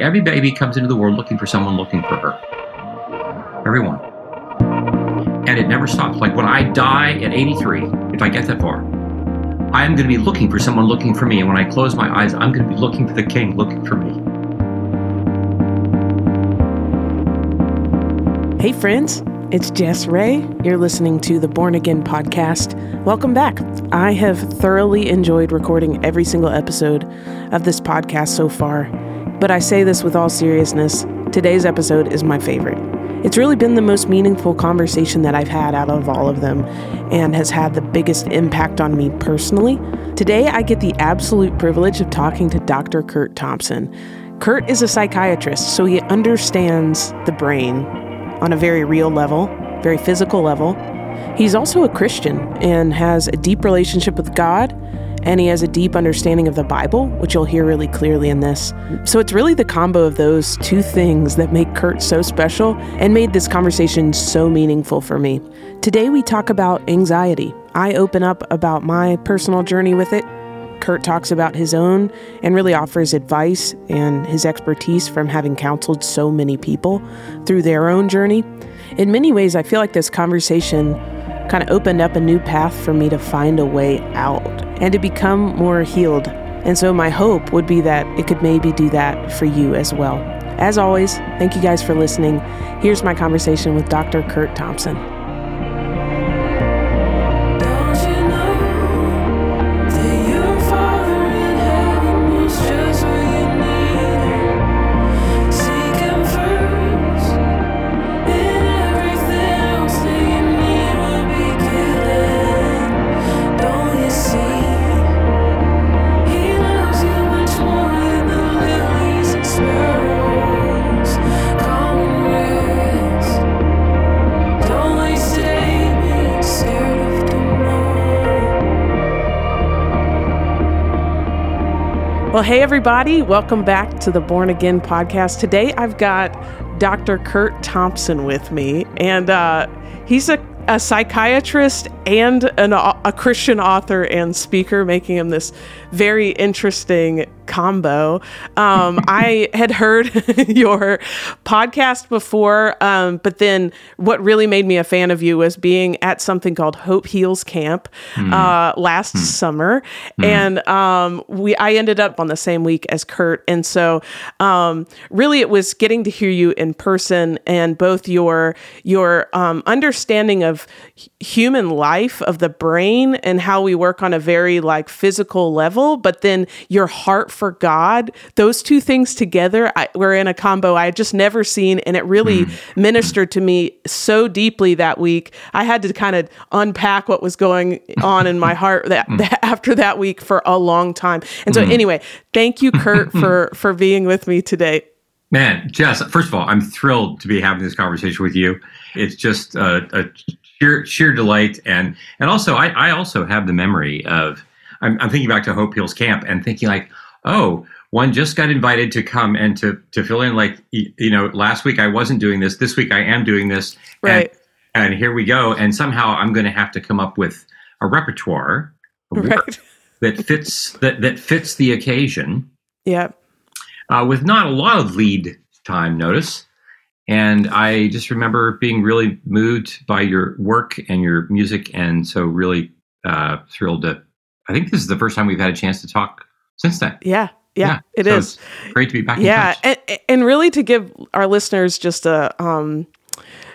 Every baby comes into the world looking for someone looking for her. Everyone. And it never stops. Like when I die at 83, if I get that far, I am going to be looking for someone looking for me. And when I close my eyes, I'm going to be looking for the king looking for me. Hey, friends. It's Jess Ray. You're listening to the Born Again podcast. Welcome back. I have thoroughly enjoyed recording every single episode of this podcast so far, but I say this with all seriousness. Today's episode is my favorite. It's really been the most meaningful conversation that I've had out of all of them and has had the biggest impact on me personally. Today, I get the absolute privilege of talking to Dr. Curt Thompson. Curt is a psychiatrist, so he understands the brain on a very real level, very physical level. He's also a Christian and has a deep relationship with God, and he has a deep understanding of the Bible, which you'll hear really clearly in this. So it's really the combo of those two things that make Curt so special and made this conversation so meaningful for me. Today we talk about anxiety. I open up about my personal journey with it. Curt talks about his own and really offers advice and his expertise from having counseled so many people through their own journey. In many ways, I feel like this conversation kind of opened up a new path for me to find a way out and to become more healed. And so, my hope would be that it could maybe do that for you as well. As always, thank you guys for listening. Here's my conversation with Dr. Curt Thompson. Hey, everybody. Welcome back to the Born Again podcast. Today, I've got Dr. Curt Thompson with me, and uh, he's a, a psychiatrist and an, a Christian author and speaker, making him this very interesting combo. Um, I had heard your podcast before, um, but then what really made me a fan of you was being at something called Hope Heals Camp mm. uh, last mm. summer, mm. and um, we I ended up on the same week as Curt, and so um, really it was getting to hear you in person and both your your um, understanding of human life, of the brain, and how we work on a very like physical level, but then your heart for God, those two things together I, were in a combo I had just never seen. And it really mm. ministered to me so deeply that week. I had to kind of unpack what was going on in my heart that, mm. that, after that week for a long time. And so, mm. anyway, thank you, Curt, for, for being with me today. Man, Jess, first of all, I'm thrilled to be having this conversation with you. It's just a, a sheer, sheer delight. And, and also, I, I also have the memory of, I'm, I'm thinking back to Hope Heals Camp and thinking like, oh, one just got invited to come and to to fill in like you know last week I wasn't doing this this week I am doing this. Right. and, and here we go. And somehow I'm going to have to come up with a repertoire right. that fits that that fits the occasion. Yeah uh, with not a lot of lead time notice. And I just remember being really moved by your work and your music and so really uh, thrilled to I think this is the first time we've had a chance to talk since then. Yeah. Yeah, yeah it so is great to be back. Yeah, and, and really to give our listeners just a um,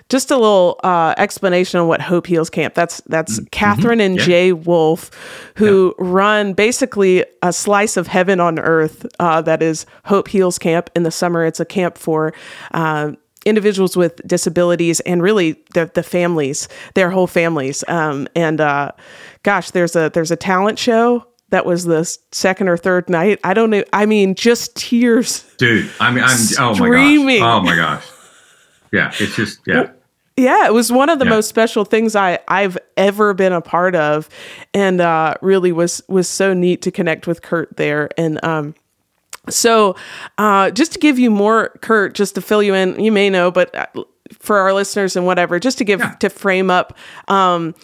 just a little uh, explanation on what Hope Heals Camp. That's that's mm-hmm. Katherine and yeah. Jay Wolf, who yeah. run basically a slice of heaven on earth. Uh, that is Hope Heals Camp. In the summer, it's a camp for. Uh, individuals with disabilities and really the, the families their whole families um, and uh, gosh there's a there's a talent show that was the second or third night. I don't know. I mean, just tears. Dude, I mean, I'm oh my gosh. Oh my gosh. Yeah, it's just yeah. Yeah, it was one of the yeah. most special things I I've ever been a part of, and uh, really was was so neat to connect with Curt there. And um, so, uh, just to give you more, Curt, just to fill you in, you may know, but uh, for our listeners and whatever, just to give yeah. to frame up um,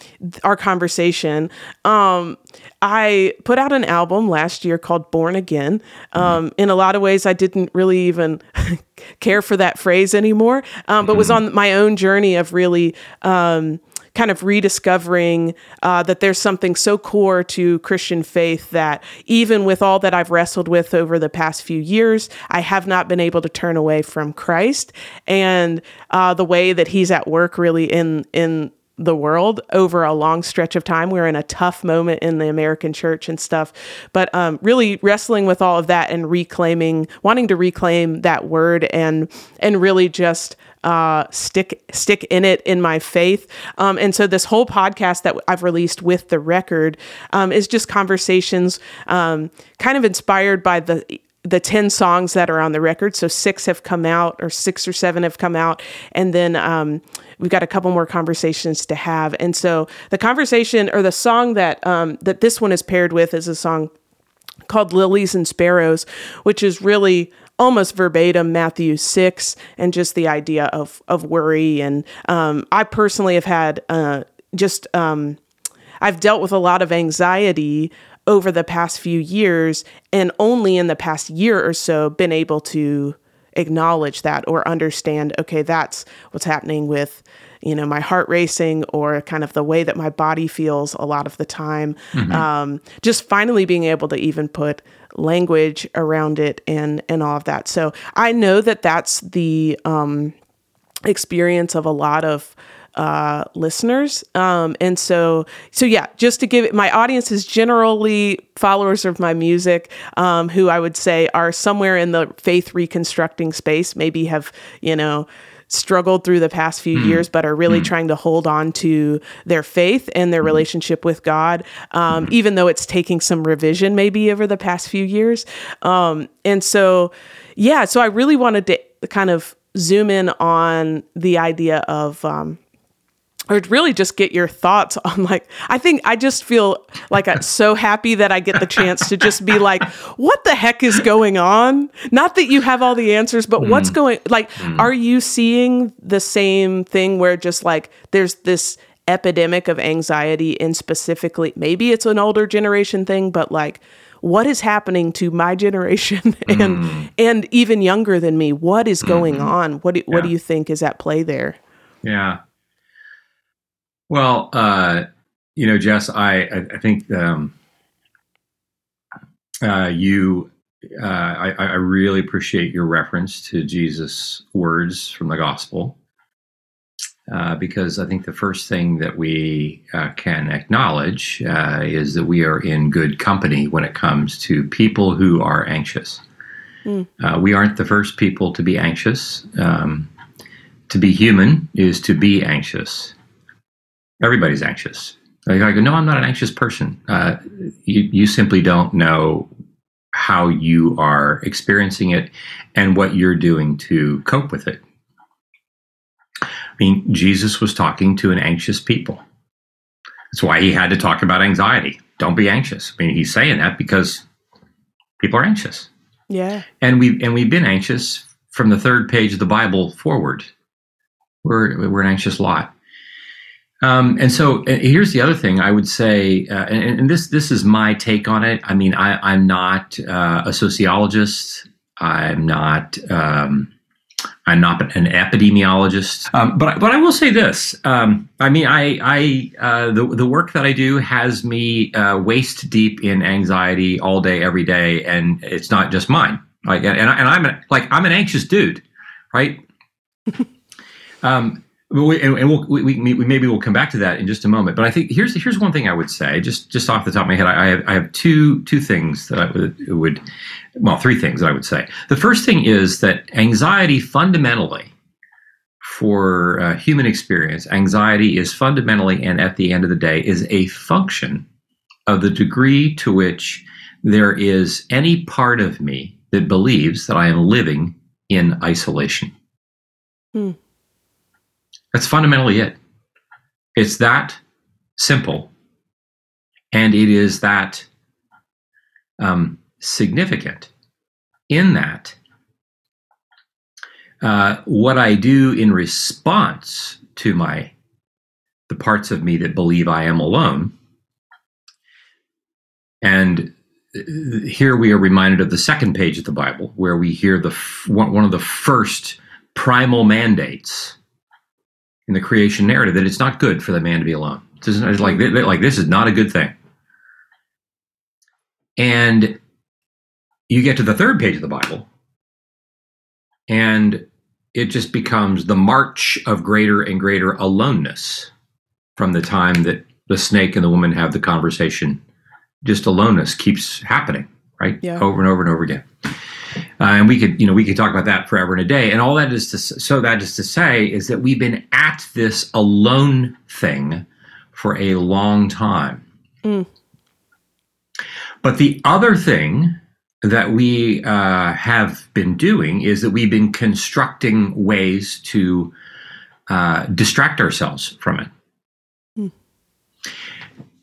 our conversation. Um, I put out an album last year called Born Again. Um, mm-hmm. In a lot of ways, I didn't really even care for that phrase anymore, um, but mm-hmm. was on my own journey of really um, kind of rediscovering uh, that there's something so core to Christian faith that even with all that I've wrestled with over the past few years, I have not been able to turn away from Christ and uh, the way that He's at work really in in the world over a long stretch of time. We're in a tough moment in the American church and stuff, but um, really wrestling with all of that and reclaiming, wanting to reclaim that word and and really just uh, stick stick in it in my faith. Um, and so this whole podcast that I've released with the record um, is just conversations, um, kind of inspired by the the 10 songs that are on the record. So six have come out, or six or seven have come out. And then um, we've got a couple more conversations to have. And so the conversation or the song that um, that this one is paired with is a song called Lilies and Sparrows, which is really almost verbatim Matthew 6 and just the idea of, of worry. And um, I personally have had uh, just, um, I've dealt with a lot of anxiety over the past few years and only in the past year or so been able to acknowledge that or understand okay that's what's happening with you know my heart racing or kind of the way that my body feels a lot of the time mm-hmm. um, just finally being able to even put language around it and and all of that so i know that that's the um, experience of a lot of uh, listeners. Um, and so, so yeah, just to give it, my audience is generally followers of my music, um, who I would say are somewhere in the faith reconstructing space, maybe have, you know, struggled through the past few mm. years, but are really mm. trying to hold on to their faith and their mm. relationship with God, um, hmm. even though it's taking some revision maybe over the past few years. Um, and so, yeah, so I really wanted to kind of zoom in on the idea of um, or really just get your thoughts on like i think i just feel like i'm so happy that i get the chance to just be like what the heck is going on not that you have all the answers but mm. what's going like mm. are you seeing the same thing where just like there's this epidemic of anxiety and specifically maybe it's an older generation thing but like what is happening to my generation and mm. and even younger than me what is going mm-hmm. on what do, what do you think is at play there yeah well, uh, you know, Jess, I I, think um, uh, you. Uh, I, I really appreciate your reference to Jesus' words from the gospel, uh, because I think the first thing that we uh, can acknowledge uh, is that we are in good company when it comes to people who are anxious. Mm. we aren't the first people to be anxious. Um, to be human is to be anxious. Everybody's anxious. Like I go, no, I'm not an anxious person. Uh, you, you simply don't know how you are experiencing it and what you're doing to cope with it. I mean, Jesus was talking to an anxious people. That's why he had to talk about anxiety. Don't be anxious. I mean, he's saying that because people are anxious. Yeah. And we've and we've been anxious from the third page of the Bible forward. We're we're an anxious lot. Um, and so uh, here's the other thing I would say, uh, and, and, this this is my take on it. I mean, I, am not uh, a sociologist. I'm not. Um, I'm not an epidemiologist, um, but but I will say this. Um, I mean, I I uh, the the work that I do has me uh, waist deep in anxiety all day, every day, and it's not just mine. Like, and, and I'm like I'm an anxious dude, right? um, we, and, we'll, we, we, maybe we'll come back to that in just a moment. But I think here's here's one thing I would say, just just off the top of my head, I have, I have two two things that I would, would, well, three things that I would say. The first thing is that anxiety fundamentally, for uh, human experience, anxiety is fundamentally and at the end of the day is a function of the degree to which there is any part of me that believes that I am living in isolation. Hmm. That's fundamentally it. It's that simple. And it is that um, significant in that uh, what I do in response to my the parts of me that believe I am alone. And uh, here we are reminded of the second page of the Bible, where we hear the one of the first primal mandates in the creation narrative that it's not good for the man to be alone. It's like like this is not a good thing. And you get to the third page of the Bible, and it just becomes the march of greater and greater aloneness from the time that the snake and the woman have the conversation. Just aloneness keeps happening, right? Yeah. Over and over and over again. Uh, and we could, you know, we could talk about that forever and a day. And all that is to so that is to say is that we've been at this alone thing for a long time. Mm. But the other thing that we uh, have been doing is that we've been constructing ways to uh, distract ourselves from it.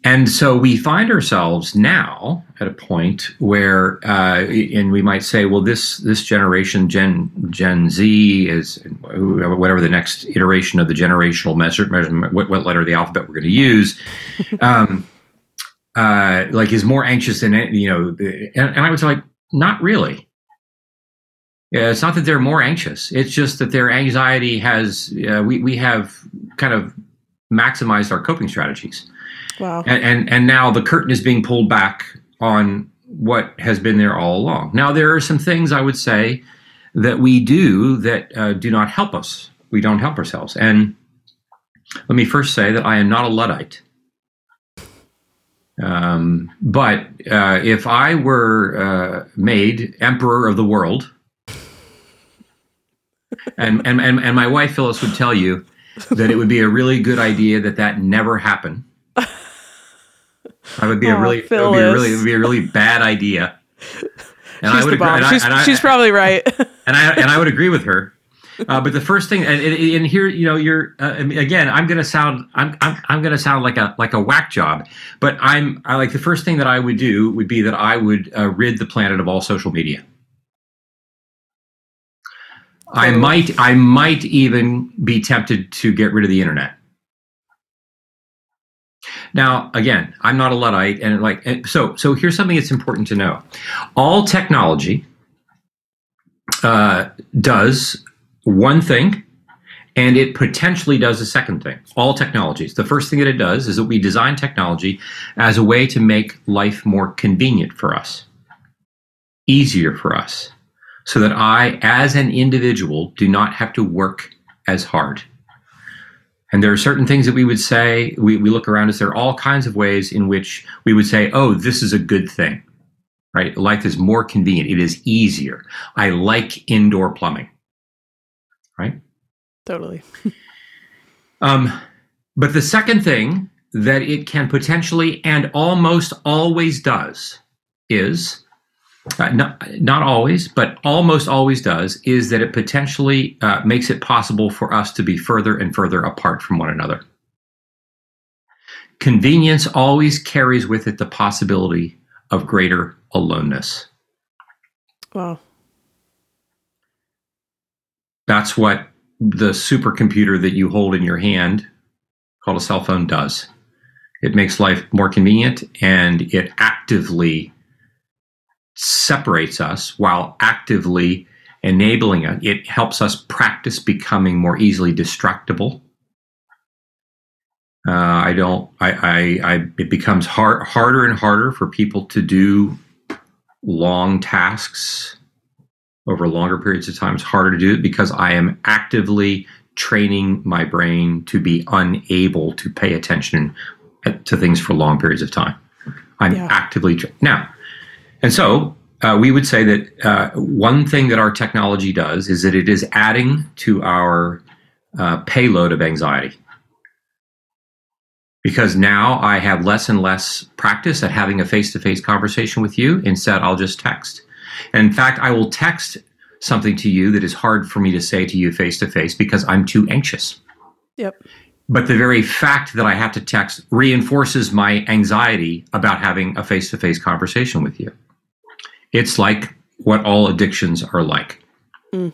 And so we find ourselves now at a point where, uh, and we might say, well, this this generation, Gen Gen Z, is whatever the next iteration of the generational measure, measurement, what, what letter of the alphabet we're going to use. Um, uh, like is more anxious than you know, and, and I would say like not really. Yeah, it's not that they're more anxious. It's just that their anxiety has uh, we we have kind of maximized our coping strategies. Wow. And, and and now the curtain is being pulled back on what has been there all along. Now there are some things I would say that we do that uh, do not help us. We don't help ourselves. And let me first say that I am not a luddite. Um, but uh, if I were uh, made emperor of the world, and, and, and, and my wife Phyllis would tell you that it would be a really good idea that that never happen. That would be oh, a really, it would be a really, would be a really bad idea. And she's I would agree, and she's, I, she's I, probably right. and I and I would agree with her. Uh, but the first thing, and, and here, you know, you're uh, again. I'm going to sound, I'm, I'm, I'm going to sound like a like a whack job. But I'm, I like the first thing that I would do would be that I would uh, rid the planet of all social media. I might, I might even be tempted to get rid of the internet. Now, again, I'm not a luddite, and like, and so, so here's something that's important to know: all technology uh, does one thing and it potentially does a second thing. All technologies. The first thing that it does is that we design technology as a way to make life more convenient for us, easier for us, so that I, as an individual, do not have to work as hard. And there are certain things that we would say, we, we look around us, there are all kinds of ways in which we would say, oh, this is a good thing, right? Life is more convenient, it is easier. I like indoor plumbing right? Totally. um, but the second thing that it can potentially and almost always does is uh, not, not always, but almost always does, is that it potentially uh, makes it possible for us to be further and further apart from one another. Convenience always carries with it the possibility of greater aloneness. Wow. That's what the supercomputer that you hold in your hand, called a cell phone, does. It makes life more convenient and it actively separates us while actively enabling it. It helps us practice becoming more easily destructible. Uh, I don't. I, I, I. It becomes hard, harder and harder for people to do long tasks over longer periods of time. It's harder to do it because I am actively training my brain to be unable to pay attention to things for long periods of time. I'm yeah. actively tra- now, and so uh, we would say that uh, one thing that our technology does is that it is adding to our uh, payload of anxiety. Because now I have less and less practice at having a face to face conversation with you. Instead, I'll just text. And in fact, I will text something to you that is hard for me to say to you face to face because I'm too anxious. Yep. But the very fact that I have to text reinforces my anxiety about having a face to face conversation with you. It's like what all addictions are like. Mm.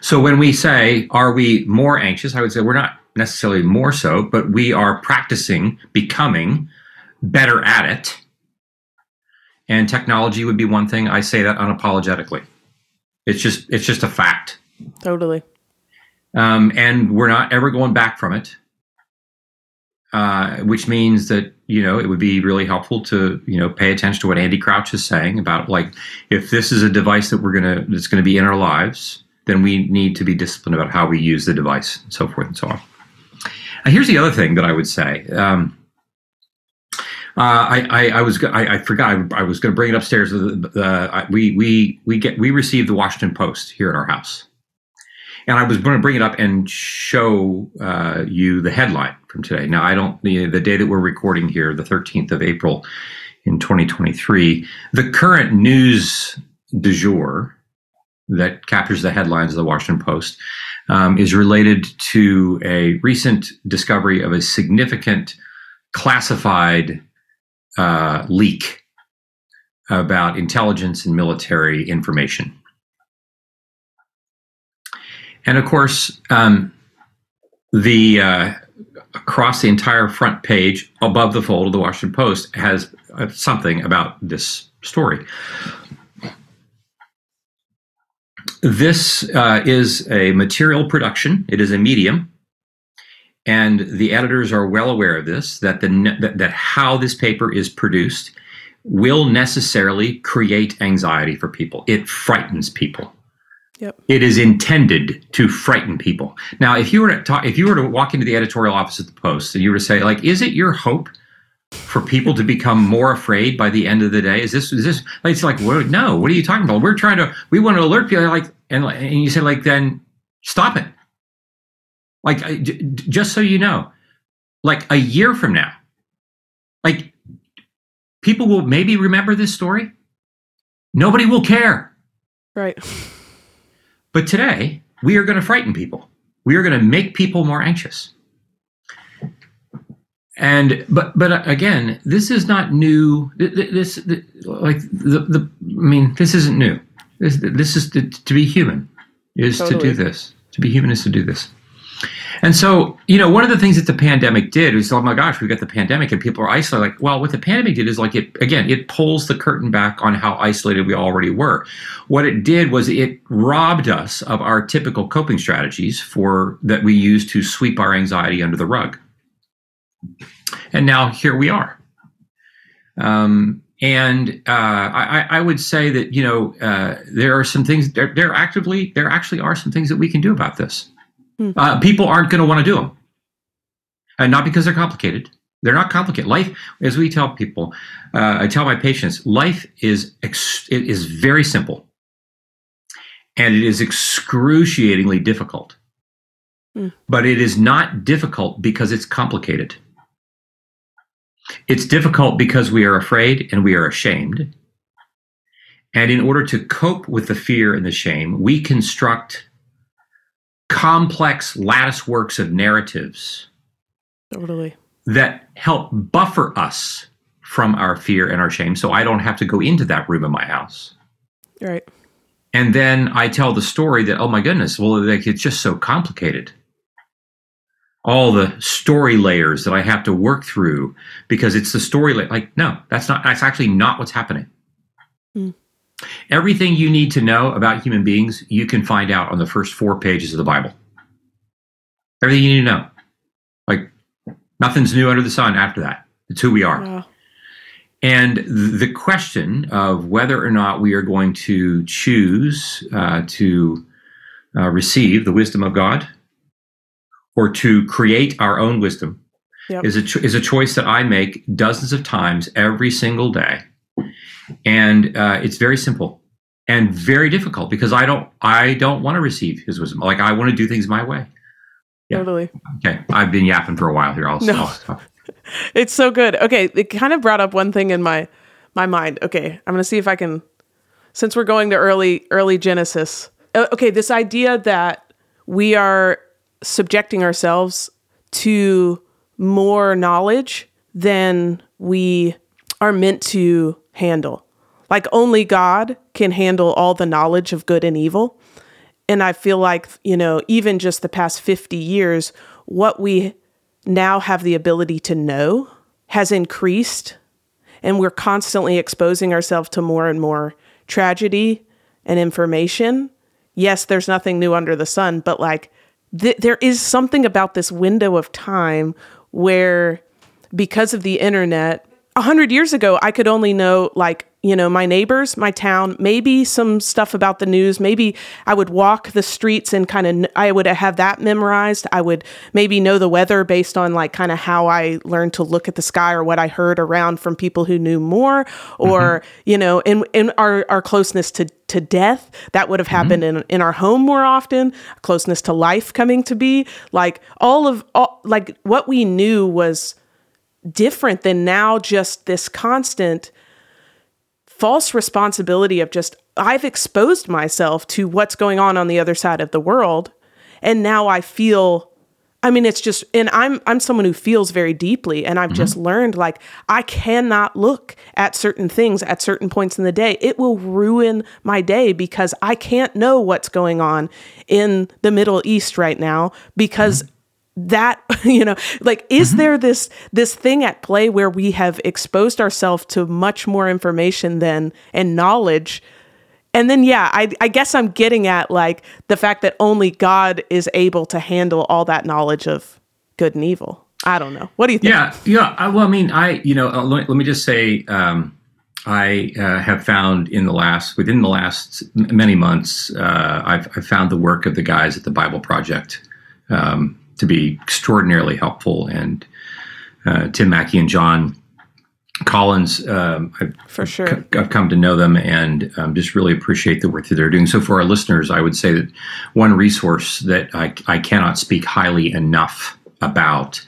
So when we say, are we more anxious? I would say we're not necessarily more so, but we are practicing becoming better at it. And technology would be one thing. I say that unapologetically. It's just it's just a fact. Totally. Um, and we're not ever going back from it. Uh, which means that you know it would be really helpful to you know pay attention to what Andy Crouch is saying about like if this is a device that we're gonna that's gonna be in our lives, then we need to be disciplined about how we use the device and so forth and so on. And here's the other thing that I would say. Um, uh, I, I, I, was I, I forgot I, I was going to bring it upstairs. Uh, we we we get we received the Washington Post here at our house, and I was going to bring it up and show uh, you the headline from today. Now I don't the, the day that we're recording here, the 13th of April in 2023. The current news du jour that captures the headlines of the Washington Post um, is related to a recent discovery of a significant classified uh, leak about intelligence and military information. And of course, um, the uh, across the entire front page above the fold of the Washington Post has uh, something about this story. This uh, is a material production. It is a medium and the editors are well aware of this that the that, that how this paper is produced will necessarily create anxiety for people it frightens people Yep. It is intended to frighten people. Now, if you were to talk, if you were to walk into the editorial office of the Post and you were to say, like, is it your hope for people to become more afraid by the end of the day? Is this is this? Like, it's like, what, no. What are you talking about? We're trying to. We want to alert people. Like, and and you say, like, then stop it. Like, just so you know, like a year from now, like people will maybe remember this story. Nobody will care. Right. But today, we are going to frighten people. We are going to make people more anxious. And but but uh, again, this is not new. This, this like the, the I mean, this isn't new. This this is to, to be human is totally. to do this. To be human is to do this. And so, you know, one of the things that the pandemic did was, oh my gosh, we've got the pandemic and people are isolated. Like, well, what the pandemic did is like it, again, it pulls the curtain back on how isolated we already were. What it did was it robbed us of our typical coping strategies for that we use to sweep our anxiety under the rug. And now here we are. Um, and uh, I, I, would say that you know uh, there are some things there, there actively there actually are some things that we can do about this. Hmm. Uh, people aren't going to want to do them. And not because they're complicated. They're not complicated. Life, as we tell people, uh, I tell my patients, life is ex- it is very simple, and it is excruciatingly difficult. Hmm. But it is not difficult because it's complicated. It's difficult because we are afraid and we are ashamed. And in order to cope with the fear and the shame, we construct complex lattice works of narratives totally. that help buffer us from our fear and our shame so i don't have to go into that room in my house. Right. And then i tell the story that oh my goodness well like it's just so complicated. All the story layers that i have to work through because it's the story like no that's not that's actually not what's happening. Mm. Everything you need to know about human beings, you can find out on the first four pages of the Bible. Everything you need to know. Like, nothing's new under the sun after that. It's who we are. Yeah. And the question of whether or not we are going to choose uh, to uh, receive the wisdom of God or to create our own wisdom yep. is, a cho- is a choice that I make dozens of times every single day and uh, it's very simple and very difficult because I don't I don't want to receive his wisdom. Like I want to do things my way. Yeah. Totally. Okay, I've been yapping for a while here. I'll, no. I'll stop. it's so good. Okay, it kind of brought up one thing in my my mind. Okay, I'm gonna see if I can. Since we're going to early early Genesis. Uh, okay, this idea that we are subjecting ourselves to more knowledge than we are meant to handle. Like only God can handle all the knowledge of good and evil. and I feel like, you know, even just the past 50 years, what we now have the ability to know has increased. And we're constantly exposing ourselves to more and more tragedy and information. Yes, there's nothing new under the sun, but like th- there is something about this window of time where, because of the internet, a hundred years ago, I could only know like you know, my neighbors, my town, maybe some stuff about the news. Maybe I would walk the streets and kind of, I would have that memorized. I would maybe know the weather based on like kind of how I learned to look at the sky or what I heard around from people who knew more, or, mm-hmm. you know, in, in our, our closeness to, to death, that would have mm-hmm. happened mm-hmm. in, in our home more often, closeness to life coming to be. Like all of, all, like what we knew was different than now just this constant false responsibility of just, I've exposed myself to what's going on on the other side of the world. And now I feel I mean, it's just, and I'm I'm someone who feels very deeply, and I've mm-hmm. just learned like I cannot look at certain things at certain points in the day. It will ruin my day because I can't know what's going on in the Middle East right now because mm-hmm that you know like is mm-hmm. there this this thing at play where we have exposed ourselves to much more information than and knowledge? And then yeah I, I guess i'm getting at like the fact that only god is able to handle all that knowledge of good and evil. I don't know. What do you think? Yeah yeah I, well i mean i you know uh, let, let, me just say um, I uh, have found in the last within the last many months, uh, I've, I've, found the work of the guys at the Bible Project um, to be extraordinarily helpful. And uh, Tim Mackie and Jon Collins, um, I've, for sure, c- I've come to know them and um, just really appreciate the work that they're doing. So, for our listeners, I would say that one resource that I, I cannot speak highly enough about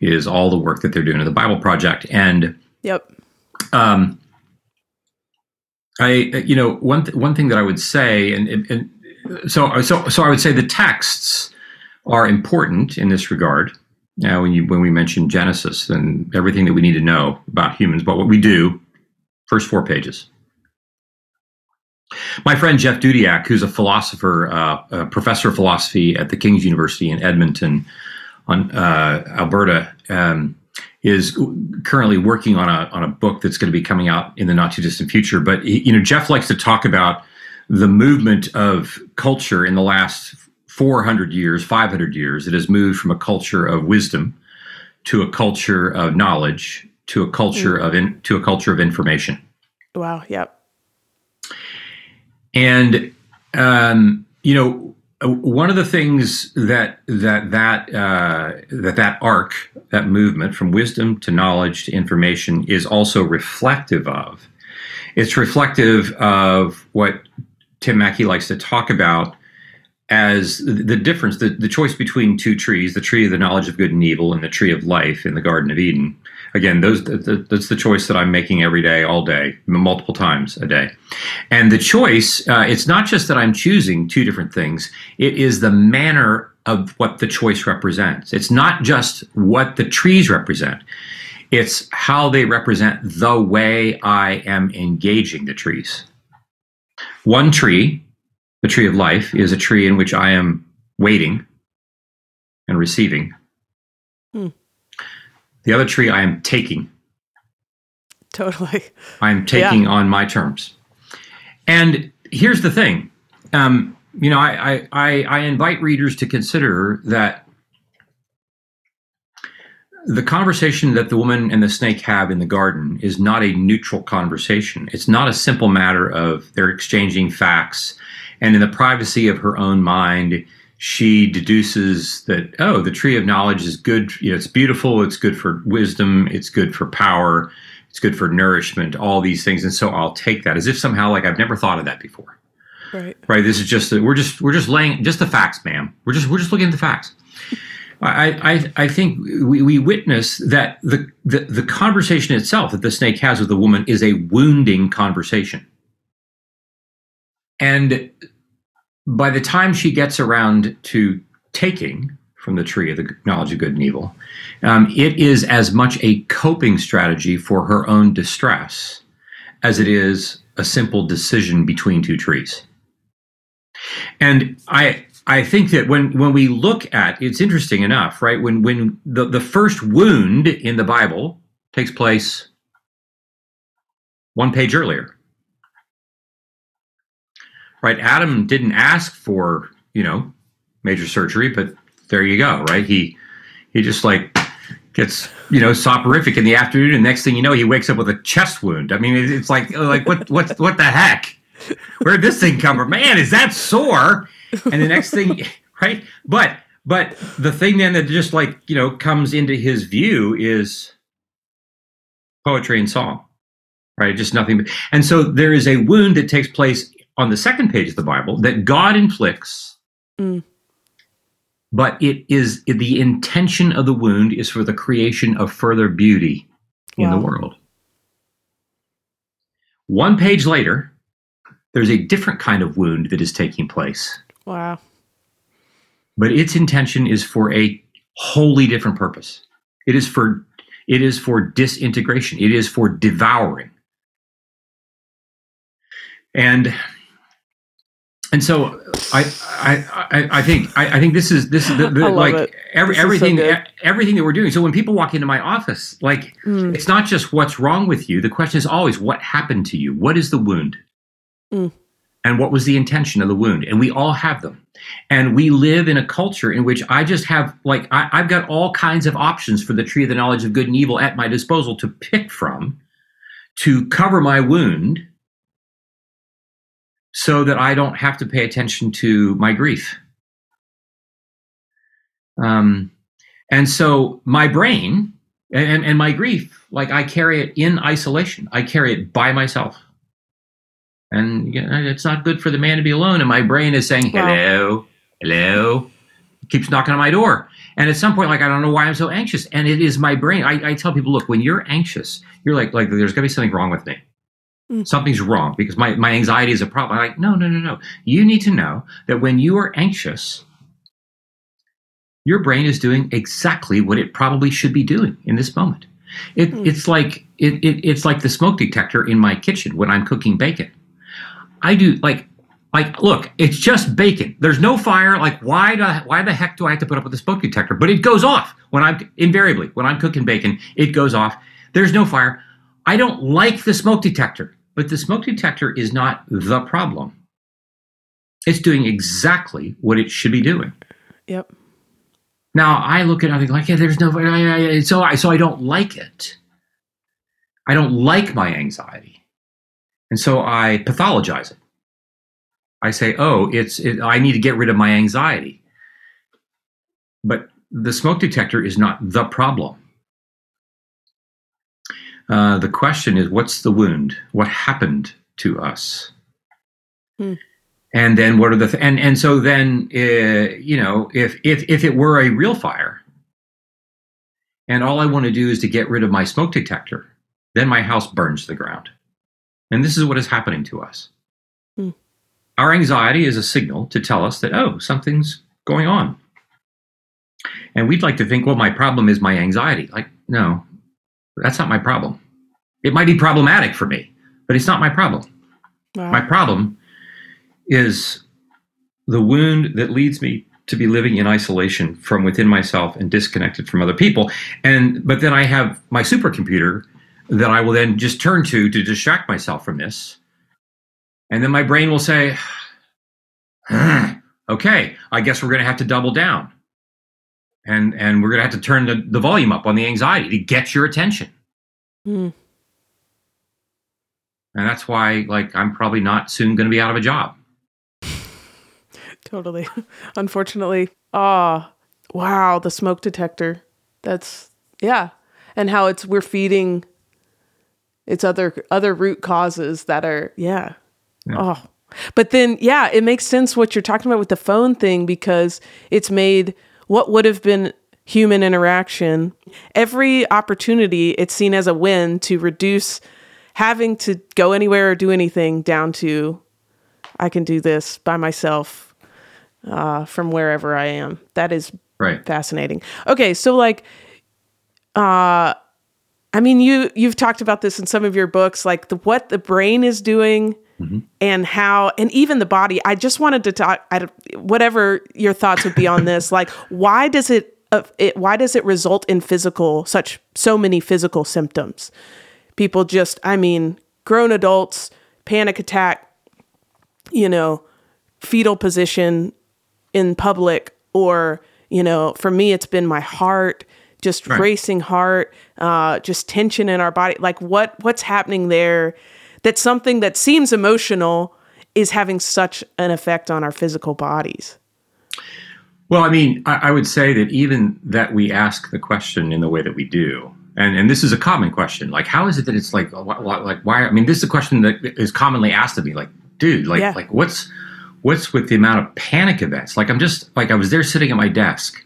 is all the work that they're doing in the Bible Project. And yep. Um, I, you know, one th- one thing that I would say, and, and so so so I would say the texts are important in this regard. Now, when you when we mention Genesis and everything that we need to know about humans, but what we do, first four pages. My friend Jeff Dudiak, who's a philosopher, uh, a professor of philosophy at the King's University in Edmonton, on uh, Alberta, um, is currently working on a on a book that's going to be coming out in the not too distant future. But you know, Jeff likes to talk about the movement of culture in the last 400 years, 500 years, it has moved from a culture of wisdom to a culture of knowledge to a culture mm. of in, to a culture of information. Wow. Yep. And um, you know, one of the things that that that uh, that that arc, that movement from wisdom to knowledge to information, is also reflective of. It's reflective of what Tim Mackie likes to talk about as the difference, the, the choice between two trees, the tree of the knowledge of good and evil and the tree of life in the Garden of Eden. Again, those the, that's the choice that I'm making every day, all day, multiple times a day. And the choice, uh, it's not just that I'm choosing two different things, it is the manner of what the choice represents. It's not just what the trees represent, it's how they represent the way I am engaging the trees. One tree the tree of life is a tree in which I am waiting and receiving. Hmm. The other tree I am taking. Totally. I'm taking yeah. on my terms. And here's the thing. Um, you know, I, I, I invite readers to consider that the conversation that the woman and the snake have in the garden is not a neutral conversation. It's not a simple matter of they're exchanging facts and in the privacy of her own mind, she deduces that, oh, the tree of knowledge is good. You know, it's beautiful. It's good for wisdom. It's good for power. It's good for nourishment, all these things. And so I'll take that as if somehow like I've never thought of that before. Right. Right. This is just, we're just, we're just laying just the facts, ma'am. We're just, we're just looking at the facts. I, I, I think we, we witness that the, the, the conversation itself that the snake has with the woman is a wounding conversation. And by the time she gets around to taking from the tree of the knowledge of good and evil, um, it is as much a coping strategy for her own distress as it is a simple decision between two trees. And I I think that when when we look at it's interesting enough, right? When when the, the first wound in the Bible takes place one page earlier. Right? Adam didn't ask for, you know, major surgery, but there you go, right? He he just like gets you know soporific in the afternoon, and next thing you know, he wakes up with a chest wound. I mean, it's like like what what what the heck? Where'd this thing come from? Man, is that sore? And the next thing, right? But but the thing then that just like you know comes into his view is poetry and song, right? Just nothing. But, and so there is a wound that takes place on the second page of the Bible that God inflicts. Mm. But it is the intention of the wound is for the creation of further beauty in Wow. the world. One page later, there's a different kind of wound that is taking place, Wow. but its intention is for a wholly different purpose. It is for it is for disintegration. It is for devouring. And and so I I I, I think I, I think this is this is the, the, like it. every, This is so everything everything that we're doing. So when people walk into my office, like Mm. it's not just what's wrong with you. The question is always what happened to you. What is the wound? Mm. And what was the intention of the wound? And we all have them. And we live in a culture in which I just have, like, I, I've got all kinds of options for the tree of the knowledge of good and evil at my disposal to pick from to cover my wound so that I don't have to pay attention to my grief. Um, and so my brain and, and my grief, like I carry it in isolation. I carry it by myself. And you know, it's not good for the man to be alone. And my brain is saying, hello, hello, keeps knocking on my door. And at some point, like, I don't know why I'm so anxious. And it is my brain. I, I tell people, look, when you're anxious, you're like, like, there's gotta be something wrong with me. Mm. Something's wrong because my, my anxiety is a problem. I'm like, no, no, no, no. You need to know that when you are anxious, your brain is doing exactly what it probably should be doing in this moment. It, Hmm. It's like it, it, it's like the smoke detector in my kitchen when I'm cooking bacon. I do like like look, it's just bacon. There's no fire. Like why the why the heck do I have to put up with the smoke detector? But it goes off when I'm invariably when I'm cooking bacon. It goes off. There's no fire. I don't like the smoke detector, but the smoke detector is not the problem. It's doing exactly what it should be doing. Yep. Now I look at it, I think like, yeah, there's no, I- I- so I, so I don't like it. I don't like my anxiety, and so I pathologize it. I say, oh, it's, it, I need to get rid of my anxiety. But the smoke detector is not the problem. Uh, the question is, what's the wound? What happened to us? Hmm. And then what are the th- and and so then uh, you know if if if it were a real fire, and all I want to do is to get rid of my smoke detector, then my house burns to the ground. And this is what is happening to us. Hmm. Our anxiety is a signal to tell us that oh something's going on, and we'd like to think well my problem is my anxiety. Like no, that's not my problem. It might be problematic for me, but it's not my problem. Wow. My problem is the wound that leads me to be living in isolation from within myself and disconnected from other people. And but then I have my supercomputer that I will then just turn to to distract myself from this. And then my brain will say, "Okay, I guess we're going to have to double down." And and we're going to have to turn the, the volume up on the anxiety to get your attention. Mm. And that's why like I'm probably not soon going to be out of a job. Totally. Unfortunately. Ah, wow, the smoke detector. That's yeah. And how it's we're feeding it's other other root causes that are yeah. Yeah. Oh. But then yeah, it makes sense what you're talking about with the phone thing because it's made what would have been human interaction every opportunity it's seen as a win to reduce having to go anywhere or do anything down to I can do this by myself uh, from wherever I am. That is Right. fascinating. Okay, so like, uh, I mean, you you've talked about this in some of your books, like the what the brain is doing mm-hmm. and how, and even the body. I just wanted to talk, I, whatever your thoughts would be on this. Like, why does it, uh, it, why does it result in physical, such, so many physical symptoms? People just, I mean, grown adults, panic attack, you know, fetal position in public, or, you know, for me, it's been my heart just right. racing heart, uh, just tension in our body. Like what what's happening there? That something that seems emotional is having such an effect on our physical bodies. Well, I mean, I, I would say that even that we ask the question in the way that we do, and and this is a common question. Like, how is it that it's like like why? I mean, this is a question that is commonly asked of me. Like, dude, like yeah. like what's what's with the amount of panic events? Like, I'm just like I was there sitting at my desk,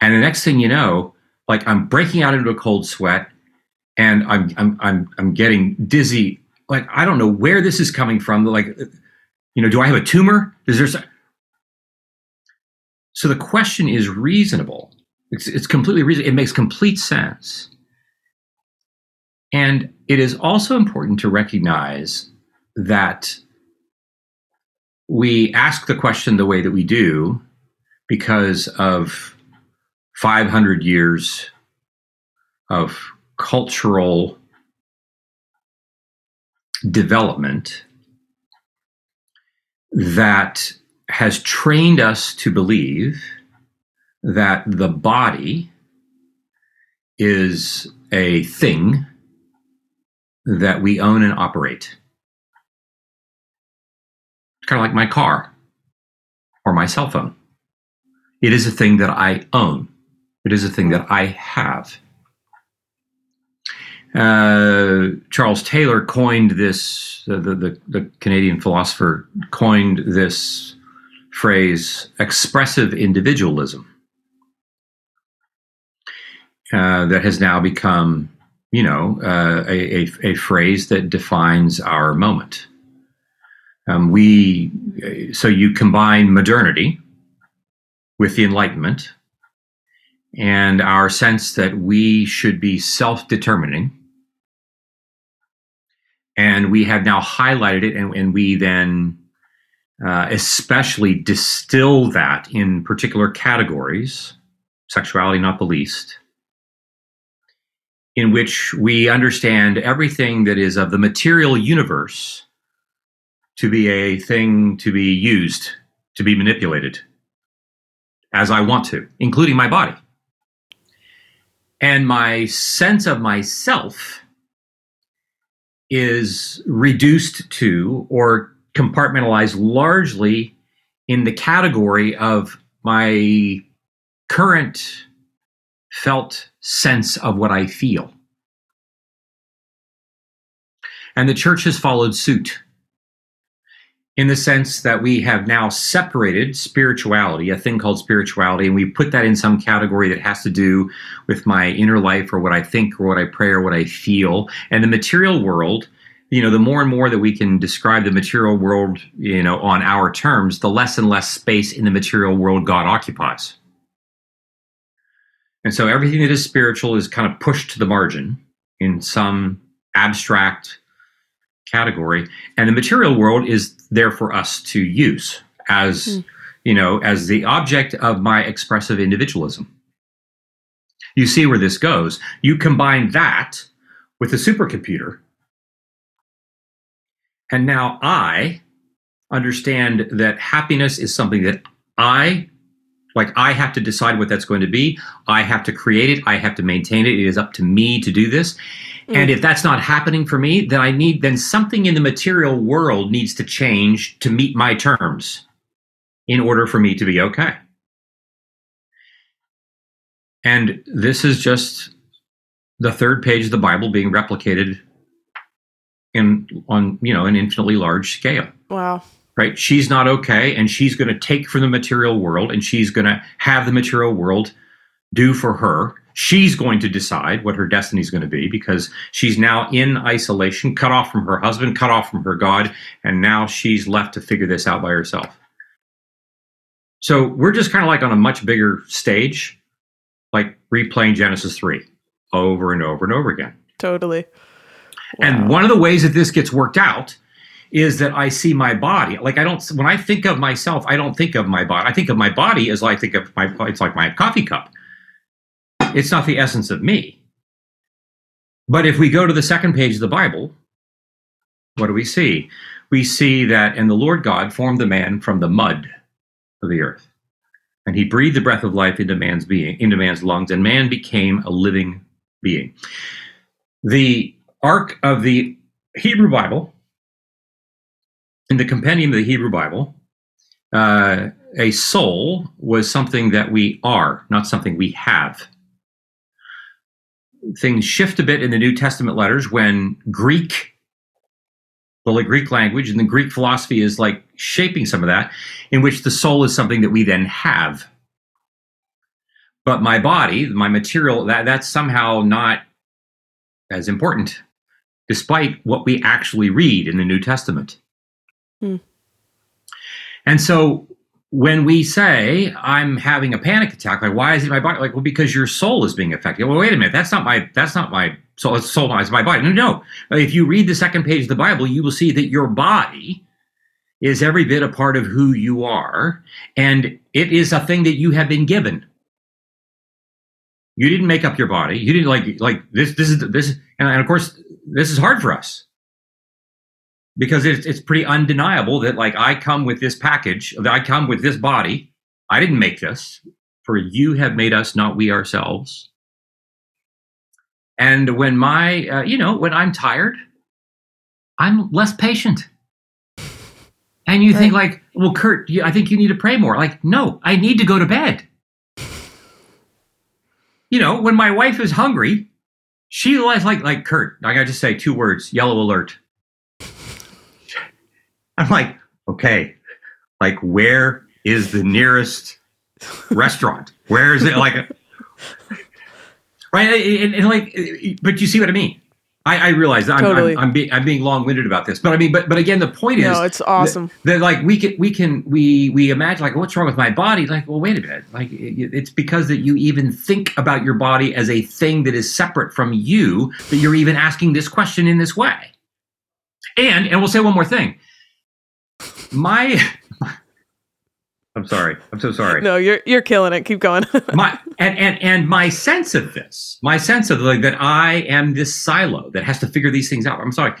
and the next thing you know, like I'm breaking out into a cold sweat and I'm I'm I'm I'm getting dizzy. Like I don't know where this is coming from. Like, you know, do I have a tumor? Is there? So the question is reasonable. It's it's completely reasonable. It makes complete sense. And it is also important to recognize that we ask the question the way that we do because of 500 years of cultural development that has trained us to believe that the body is a thing that we own and operate. It's kind of like my car or my cell phone. It is a thing that I own. It is a thing that I have. Uh, Charles Taylor coined this, uh, the, the, the Canadian philosopher coined this phrase, expressive individualism, uh, that has now become, you know, uh, a, a, a, phrase that defines our moment. Um, we, so you combine modernity with the Enlightenment, and our sense that we should be self determining. And we have now highlighted it, and, and we then uh, especially distill that in particular categories, sexuality not the least, in which we understand everything that is of the material universe to be a thing to be used, to be manipulated as I want to, including my body. And my sense of myself is reduced to or compartmentalized largely in the category of my current felt sense of what I feel. And the church has followed suit in the sense that we have now separated spirituality, a thing called spirituality, and we put that in some category that has to do with my inner life or what I think or what I pray or what I feel. And the material world, you know, the more and more that we can describe the material world, you know, on our terms, the less and less space in the material world God occupies. And so everything that is spiritual is kind of pushed to the margin in some abstract category and the material world is there for us to use as mm. you know as the object of my expressive individualism you see where this goes you combine that with a supercomputer and now i understand that happiness is something that i like I have to decide what that's going to be. I have to create it. I have to maintain it. It is up to me to do this. Mm. And if that's not happening for me, then I need then something in the material world needs to change to meet my terms in order for me to be okay. And this is just the third page of the Bible being replicated in on, you know, an infinitely large scale. Wow right? She's not okay, and she's going to take from the material world, and she's going to have the material world do for her. She's going to decide what her destiny is going to be because she's now in isolation, cut off from her husband, cut off from her God, and now she's left to figure this out by herself. So we're just kind of like on a much bigger stage, like replaying Genesis 3 over and over and over again. Totally. Wow. And one of the ways that this gets worked out is that I see my body. Like I don't when I think of myself, I don't think of my body. I think of my body as I think of my it's like my coffee cup. It's not the essence of me. But if we go to the second page of the Bible, what do we see? We see that and the Lord God formed the man from the mud of the earth. And he breathed the breath of life into man's being, into man's lungs, and man became a living being. The ark of the Hebrew Bible, in the compendium of the Hebrew Bible, uh, a soul was something that we are, not something we have. Things shift a bit in the New Testament letters when Greek the Greek language and the Greek philosophy is like shaping some of that, in which the soul is something that we then have. But my body, my material, that that's somehow not as important, despite what we actually read in the New Testament. Hmm. And so when we say I'm having a panic attack, like why is it my body? Like, well, because your soul is being affected. Well, wait a minute, that's not my that's not my soul. It's soul is my body. No, no. If you read the second page of the Bible, you will see that your body is every bit a part of who you are, and it is a thing that you have been given. You didn't make up your body. You didn't like like this. This is this, and of course, this is hard for us because it's it's pretty undeniable that like I come with this package. I come with this body. I didn't make this. For you have made us, not we ourselves. And when my, uh, you know, when I'm tired, I'm less patient. And you right. think like, well, Curt, I think you need to pray more. Like, no, I need to go to bed you know, when my wife is hungry, she likes like like Curt. I gotta just say two words: yellow alert. I'm like, okay, like where is the nearest restaurant? Where is it? Like, right? And, and, like, but you see what I mean? I, I realize that I'm, totally. I'm, I'm, being I'm being long winded about this, but I mean, but but again, the point is, no, it's awesome. That, that, like we can we can we we imagine like what's wrong with my body? Like, well, wait a minute. Like it's because that you even think about your body as a thing that is separate from you that you're even asking this question in this way. And and we'll say one more thing. My I'm sorry. I'm so sorry. No, you're you're killing it. Keep going. my and, and and my sense of this, my sense of like that I am this silo that has to figure these things out. I'm sorry.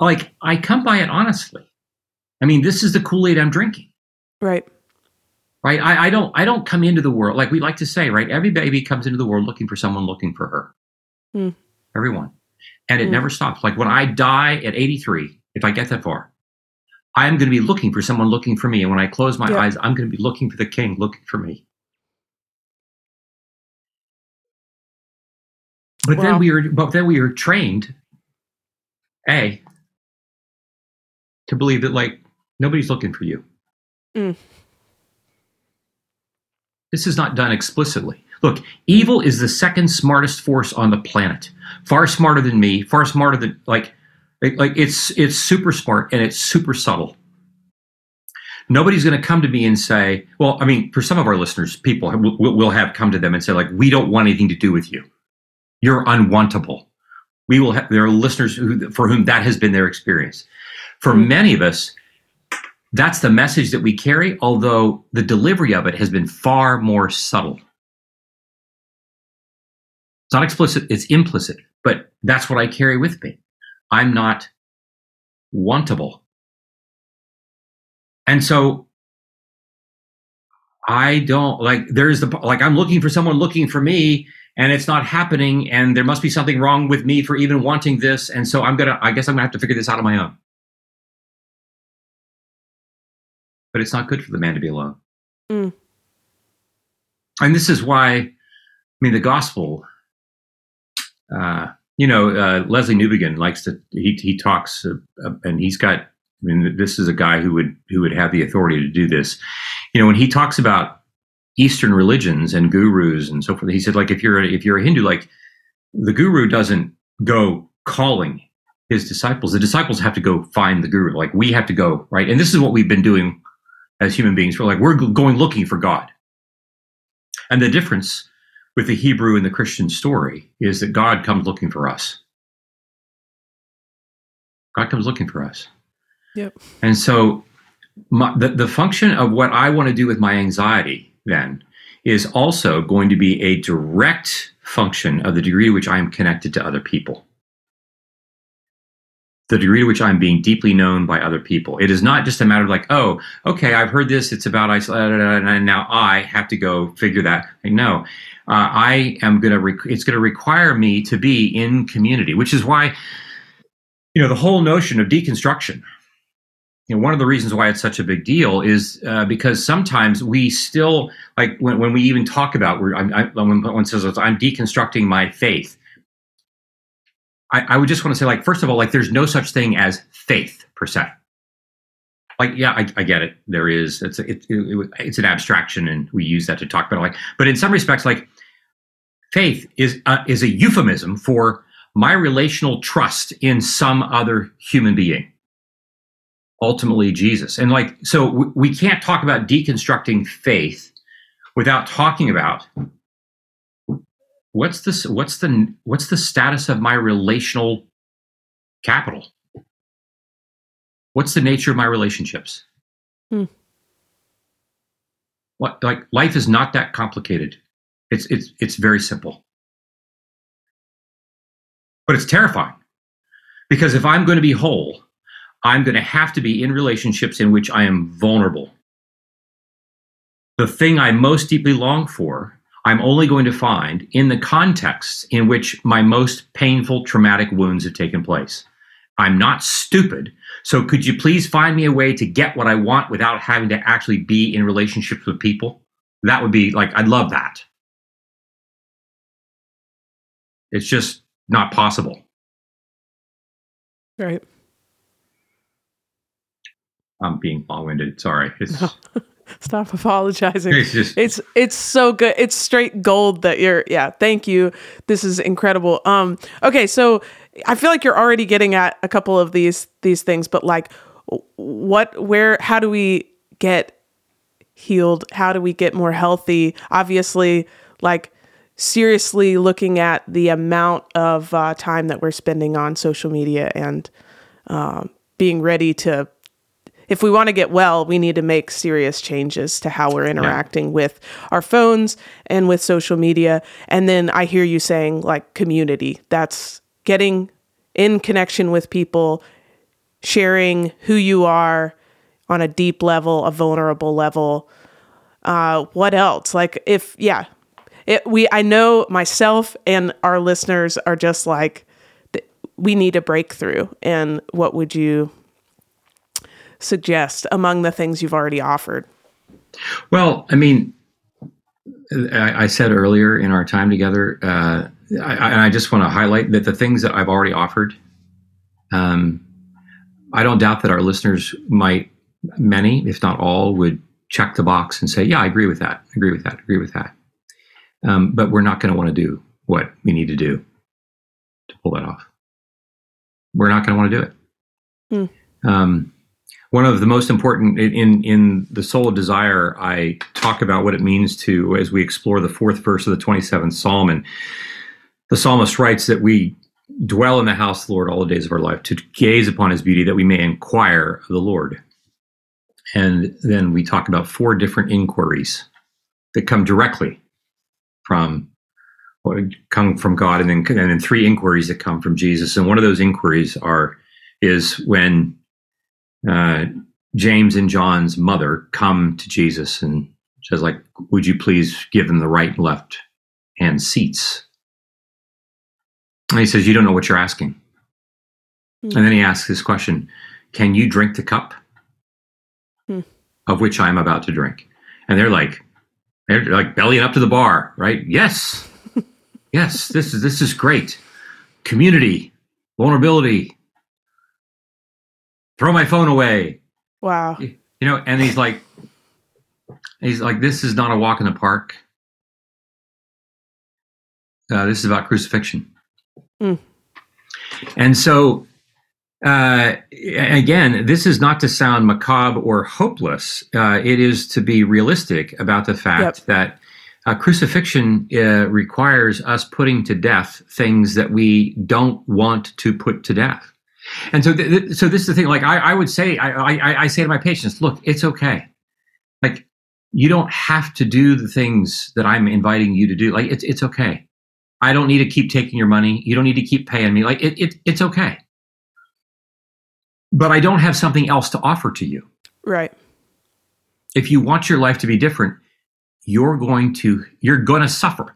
Like I come by it honestly. I mean, this is the Kool-Aid I'm drinking. Right. Right. I, I don't I don't come into the world like we like to say, right? Every baby comes into the world looking for someone looking for her. Mm. Everyone. And it mm. never stops. Like when I die at 83, if I get that far, I'm going to be looking for someone looking for me. And when I close my yeah. eyes, I'm going to be looking for the king looking for me. But then we are but then we are trained A to believe that like nobody's looking for you. Mm. This is not done explicitly. Look, evil is the second smartest force on the planet. Far smarter than me, far smarter than like like it's it's super smart and it's super subtle. Nobody's going to come to me and say, "Well, I mean, for some of our listeners, people will, will have come to them and say, like, we don't want anything to do with you. You're unwantable." We will have there are listeners who, for whom that has been their experience. For mm-hmm. many of us, that's the message that we carry, although the delivery of it has been far more subtle. It's not explicit, it's implicit, but that's what I carry with me. I'm not wantable. And so I don't like there's the like I'm looking for someone looking for me and it's not happening and there must be something wrong with me for even wanting this and so I'm going to I guess I'm going to have to figure this out on my own. But it's not good for the man to be alone. Mm. And this is why I mean the gospel uh you know, uh, Lesslie Newbigin likes to he he talks uh, uh, and he's got. I mean, this is a guy who would who would have the authority to do this. You know, when he talks about Eastern religions and gurus and so forth, he said like if you're a, if you're a Hindu, like the guru doesn't go calling his disciples. The disciples have to go find the guru. Like we have to go right, and this is what we've been doing as human beings. We're like we're going looking for God, and the difference with the Hebrew and the Christian story is that God comes looking for us. God comes looking for us. Yep. And so my, the, the function of what I want to do with my anxiety then is also going to be a direct function of the degree to which I am connected to other people. The degree to which I'm being deeply known by other people. It is not just a matter of like, oh, okay, I've heard this. It's about isolation, and now I have to go figure that. No, uh, I am going to. It's going to require me to be in community, which is why, you know, the whole notion of deconstruction you know, one of the reasons why it's such a big deal is uh, because sometimes we still like when, when we even talk about when one says I'm deconstructing my faith. I, I would just want to say like first of all like there's no such thing as faith per se. Like yeah, I, I get it. There is it's a, it, it, it's an abstraction and we use that to talk about like. But in some respects, like faith is uh, is a euphemism for my relational trust in some other human being ultimately Jesus. And like, so we can't talk about deconstructing faith without talking about what's this what's the what's the status of my relational capital what's the nature of my relationships hmm. what like life is not that complicated it's it's it's very simple but it's terrifying because if i'm going to be whole I'm going to have to be in relationships in which I am vulnerable. The thing I most deeply long for, I'm only going to find in the contexts in which my most painful traumatic wounds have taken place. I'm not stupid. So could you please find me a way to get what I want without having to actually be in relationships with people? That would be like, I'd love that. It's just not possible. Right. I'm being long-winded. Sorry. No. Stop apologizing. It's just it's it's so good. It's straight gold that you're yeah, thank you. This is incredible. Um okay, so I feel like you're already getting at a couple of these these things, but like what where how do we get healed? How do we get more healthy? Obviously, like seriously looking at the amount of uh, time that we're spending on social media and um, being ready to if we want to get well, we need to make serious changes to how we're interacting yeah. with our phones and with social media. And then I hear you saying like community. That's getting in connection with people, sharing who you are on a deep level, a vulnerable level. Uh, what else? Like if yeah, it, we I know myself and our listeners are just like we need a breakthrough. And what would you suggest among the things you've already offered? Well, I mean, I, I said earlier in our time together, uh, I, and I, just want to highlight that the things that I've already offered, um, I don't doubt that our listeners might, many, if not all, would check the box and say, "Yeah, I agree with that. Agree with that. Agree with that." Um, but we're not going to want to do what we need to do to pull that off. We're not going to want to do it. Hmm. Um, one of the most important in in the soul of desire i talk about what it means to as we explore the fourth verse of the 27th psalm and the psalmist writes that we dwell in the house of the lord all the days of our life to gaze upon his beauty that we may inquire of the lord and then we talk about four different inquiries that come directly from come from god and then and then three inquiries that come from jesus and one of those inquiries are is when uh, James and John's mother come to Jesus and says, like, would you please give them the right and left hand seats? And he says, you don't know what you're asking. Mm. And then he asks this question, can you drink the cup mm. of which I'm about to drink? And they're like, they're like bellying up to the bar, right? Yes. yes, this is this is great. Community, vulnerability, throw my phone away. Wow. You know, and he's like, he's like, this is not a walk in the park. Uh, this is about crucifixion. Mm. And so, uh, again, this is not to sound macabre or hopeless. Uh, it is to be realistic about the fact yep. that uh, crucifixion uh, requires us putting to death things that we don't want to put to death. And so, th- th- so this is the thing. Like I, I would say, I, I, I say to my patients, look, it's okay. Like you don't have to do the things that I'm inviting you to do. Like it's, it's okay. I don't need to keep taking your money. You don't need to keep paying me. Like it, it it's okay. But I don't have something else to offer to you. Right. If you want your life to be different, you're going to you're going to suffer.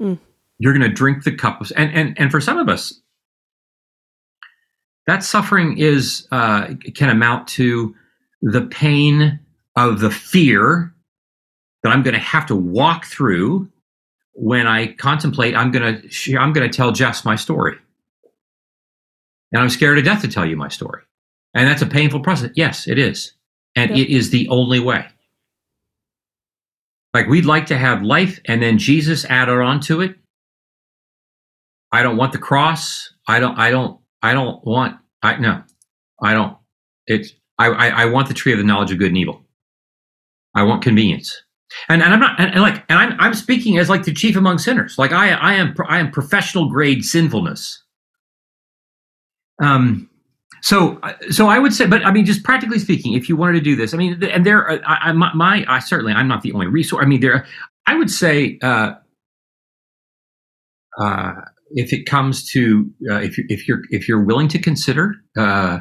Mm. You're going to drink the cup of and and and for some of us, that suffering is uh, can amount to the pain of the fear that I'm going to have to walk through when I contemplate. I'm going to I'm going to tell Jess my story, and I'm scared to death to tell you my story, and that's a painful process. Yes, it is, and Yeah. it is the only way. Like we'd like to have life and then Jesus added onto it. I don't want the cross. I don't. I don't. I don't want. I no. I don't. It's. I. I, I want the tree of the knowledge of good and evil. I want convenience. And, and I'm not and, and like and I'm I'm speaking as like the chief among sinners. Like I I am I am professional grade sinfulness. Um, so so I would say, but I mean, just practically speaking, if you wanted to do this, I mean, and there, are- I, I my, my I certainly I'm not the only resource. I mean, there, I would say, uh, uh, if it comes to uh, if you if you're if you're willing to consider uh,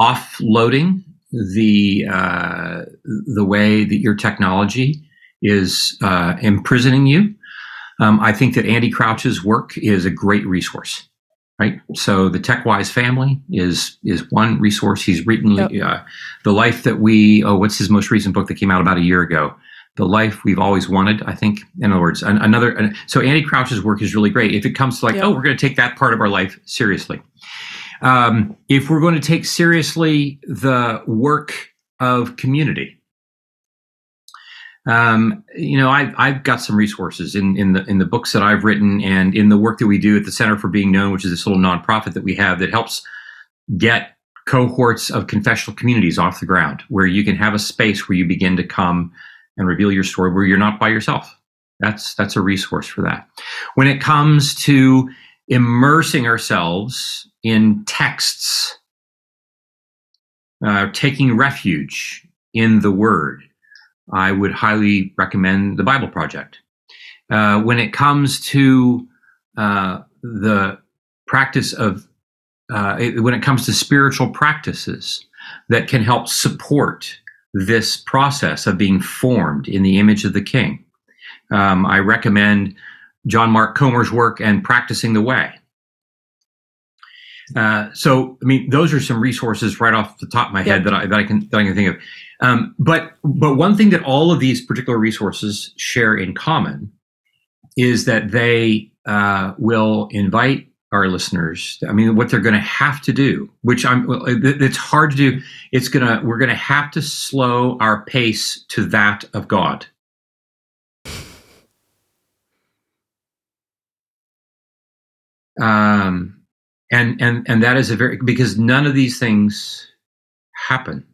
offloading the uh, the way that your technology is uh, imprisoning you, um, I think that Andy Crouch's work is a great resource. Right, so the TechWise family is is one resource. He's written Yep. uh, the life that we. Oh, what's his most recent book that came out about a year ago? The life we've always wanted. I think. In other words, an, another. an- so Andy Crouch's work is really great. If it comes to like, Yep. oh, we're going to take that part of our life seriously. Um, if we're going to take seriously the work of community, um, you know, I've, I've got some resources in, in the in the books that I've written and in the work that we do at the Center for Being Known, which is this little nonprofit that we have that helps get cohorts of confessional communities off the ground, where you can have a space where you begin to come and reveal your story, where you're not by yourself. That's that's a resource for that. When it comes to immersing ourselves in texts, uh, taking refuge in the Word, I would highly recommend the Bible Project. Uh, when it comes to uh, the practice of, uh, it- when it comes to spiritual practices that can help support this process of being formed in the image of the King, um, I recommend John Mark Comer's work and Practicing the Way. Uh, so, I mean, those are some resources right off the top of my head Yep. that I that I can that I can think of. Um, but but one thing that all of these particular resources share in common is that they uh, will invite our listeners. I mean, what they're going to have to do, which I'm, it's hard to do. It's gonna we're going to have to slow our pace to that of God. Um, and and and that is a very because none of these things happen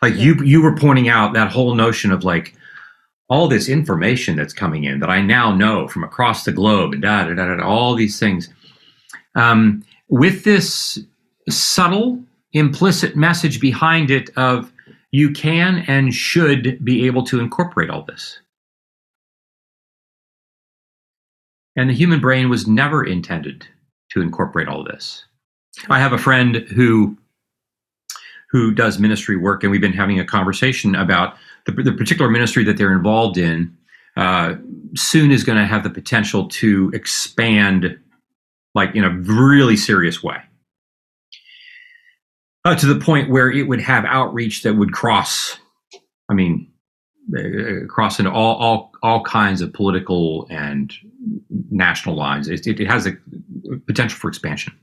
like you you were pointing out that whole notion of like all this information that's coming in that I now know from across the globe da da da, da all these things. Um, with this subtle implicit message behind it of you can and should be able to incorporate all this. And the human brain was never intended to incorporate all this. I have a friend who who does ministry work, and we've been having a conversation about the, the particular ministry that they're involved in. Uh, soon is going to have the potential to expand, like in a really serious way, uh, to the point where it would have outreach that would cross. I mean, uh, cross into all all all kinds of political and national lines. It, it, it has a potential for expansion.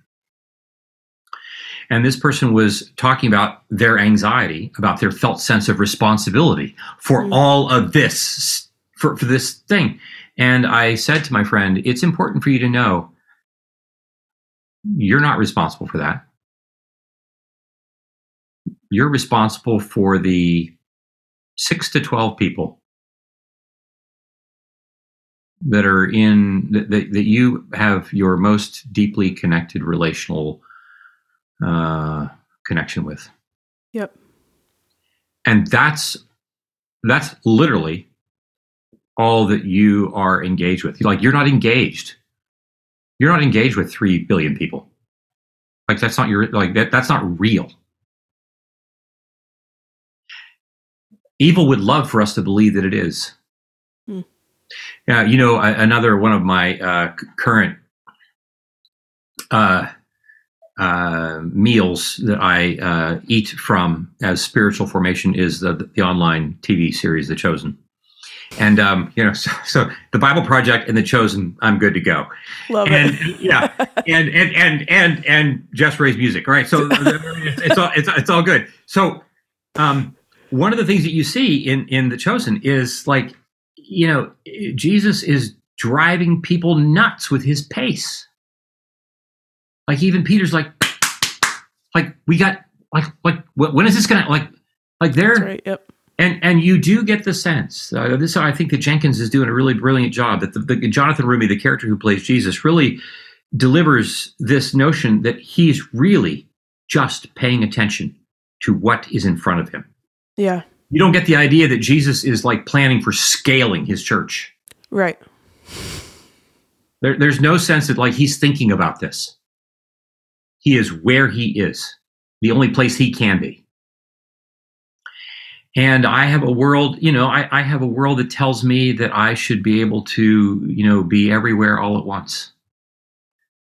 And this person was talking about their anxiety, about their felt sense of responsibility for Mm. all of this, for, for this thing. And I said to my friend, it's important for you to know you're not responsible for that. You're responsible for the six to 12 people that are in, that, that you have your most deeply connected relational uh, connection with. Yep. And that's that's literally all that you are engaged with. Like you're not engaged. You're not engaged with three billion people. Like that's not your like that that's not real. Evil would love for us to believe that it is. Hmm. Yeah, you know, another one of my uh, current uh, uh, meals that I uh, eat from as spiritual formation is the, the online TV series, The Chosen. And um, you know, so, so the Bible Project and The Chosen, I'm good to go. Love And it. yeah, and and and and and Jess Ray's music, right? So it's, it's all it's, it's all good. So um, one of the things that you see in in The Chosen is like, you know, Jesus is driving people nuts with his pace. Like even Peter's like, like we got like like when is this gonna like like they're right. Yep. and and you do get the sense uh, this I think that Jenkins is doing a really brilliant job that the, the Jonathan Roumie the character who plays Jesus really delivers this notion that he's really just paying attention to what is in front of him. Yeah. You don't get the idea that Jesus is like planning for scaling his church. Right. There, there's no sense that like he's thinking about this. He is where he is, the only place he can be. And I have a world, you know, I, I have a world that tells me that I should be able to, you know, be everywhere all at once.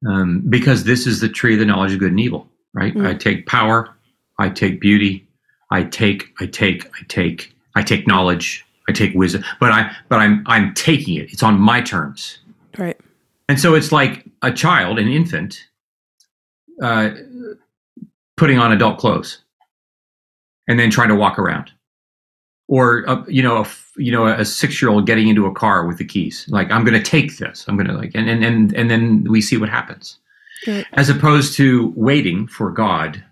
Um, because this is the tree of the knowledge of good and evil, right? Mm. I take power, I take beauty, I take, I take, I take, I take knowledge, I take wisdom, but I, but I'm, I'm taking it. It's on my terms. Right. And so it's like a child, an infant, uh, putting on adult clothes and then trying to walk around, or a, you know, a, you know, a six-year-old getting into a car with the keys. Like I'm going to take this. I'm going to like, and and and and then we see what happens, Right. as opposed to waiting for God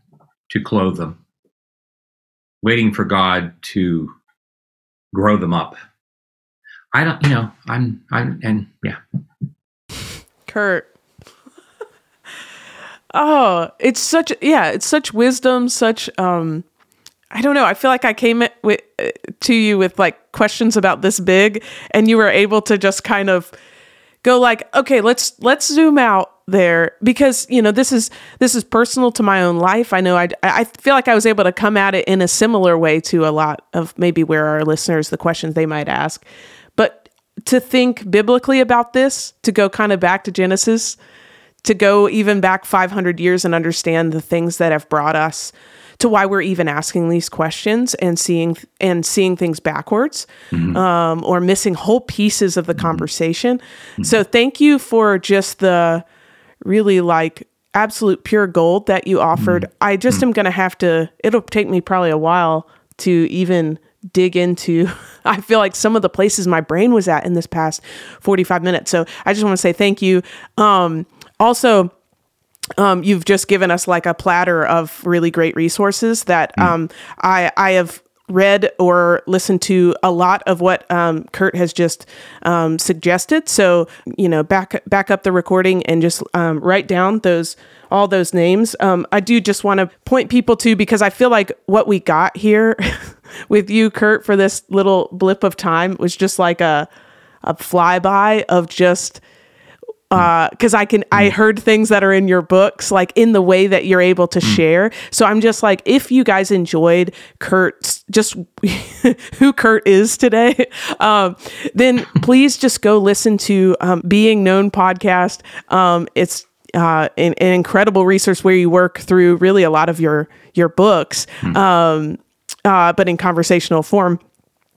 to clothe them, waiting for God to grow them up. I don't, you know, I'm, I'm, and yeah. Curt. Oh, it's such yeah, it's such wisdom, such um I don't know. I feel like I came with, uh, to you with like questions about this big and you were able to just kind of go like, "Okay, let's let's zoom out there because, you know, this is this is personal to my own life. I know I I feel like I was able to come at it in a similar way to a lot of maybe where our listeners the questions they might ask. But to think biblically about this, to go kind of back to Genesis, to go even back 500 years and understand the things that have brought us to why we're even asking these questions and seeing and seeing things backwards mm-hmm. um, or missing whole pieces of the mm-hmm. conversation. Mm-hmm. So thank you for just the really like absolute pure gold that you offered. I just am going to have to. It'll take me probably a while to even dig into I feel like some of the places my brain was at in this past 45 minutes. So I just want to say thank you. Um also um, you've just given us like a platter of really great resources that um, I I have read or listened to a lot of what um, Curt has just um, suggested. So you know, back back up the recording and just um, write down those all those names. Um, I do just want to point people to because I feel like what we got here with you, Curt, for this little blip of time was just like a a flyby of just because I can I heard things that are in your books like in the way that you're able to share. So I'm just like if you guys enjoyed Curt's just who Curt is today, um, then please just go listen to um, Being Known podcast. Um, it's uh, an, an incredible resource where you work through really a lot of your your books, um, uh, but in conversational form.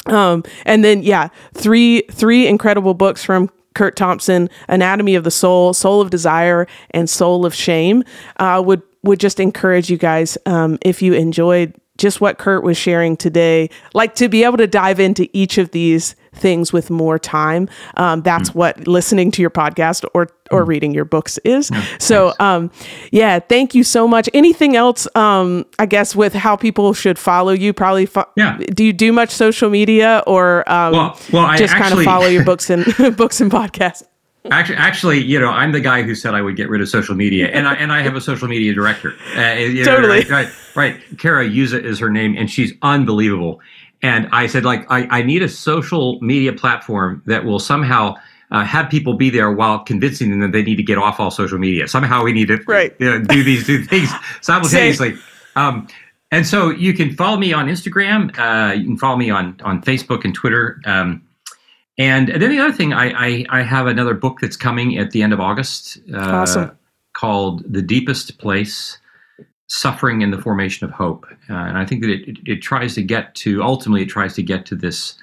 Um, and then yeah, three three incredible books from Curt Thompson: Anatomy of the Soul, Soul of Desire, and Soul of Shame. Uh, would would just encourage you guys um, if you enjoyed just what Curt was sharing today, like to be able to dive into each of these things with more time. Um, that's what listening to your podcast or or reading your books is. so um, yeah, thank you so much. Anything else? Um, I guess with how people should follow you, probably. Fo- Yeah. Do you do much social media or um, Well, well, I just kind of follow your books and books and podcasts? Actually, actually, you know, I'm the guy who said I would get rid of social media, and I and I have a social media director. Uh, you know, Totally. right, right, right. Kara Yuza is her name, and she's unbelievable. And I said, like, I, I need a social media platform that will somehow uh, have people be there while convincing them that they need to get off all social media. Somehow we need to Right. you know, do these two things simultaneously. Um, and so you can follow me on Instagram. Uh, you can follow me on on Facebook and Twitter. Um, and then the other thing, I, I I have another book that's coming at the end of August. Uh, Awesome. Called "The Deepest Place: Suffering and the Formation of Hope," uh, and I think that it, it it tries to get to ultimately it tries to get to this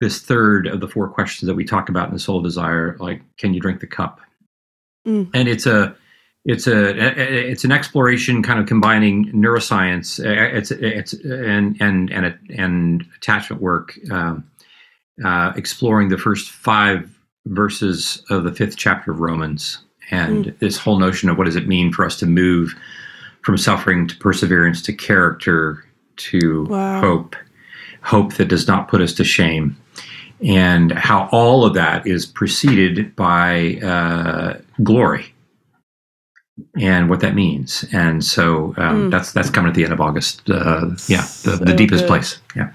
this third of the four questions that we talk about in the soul desire, like can you drink the cup? Mm. And it's a it's a it's an exploration kind of combining neuroscience it's it's and and and and attachment work um, uh, exploring the first five verses of the fifth chapter of romans and this whole notion of what does it mean for us to move from suffering to perseverance to character to Wow. hope hope that does not put us to shame and how all of that is preceded by uh, glory and what that means. And so um, Mm. that's that's coming at the end of August. Uh, yeah, the, the deepest good. place. Yeah.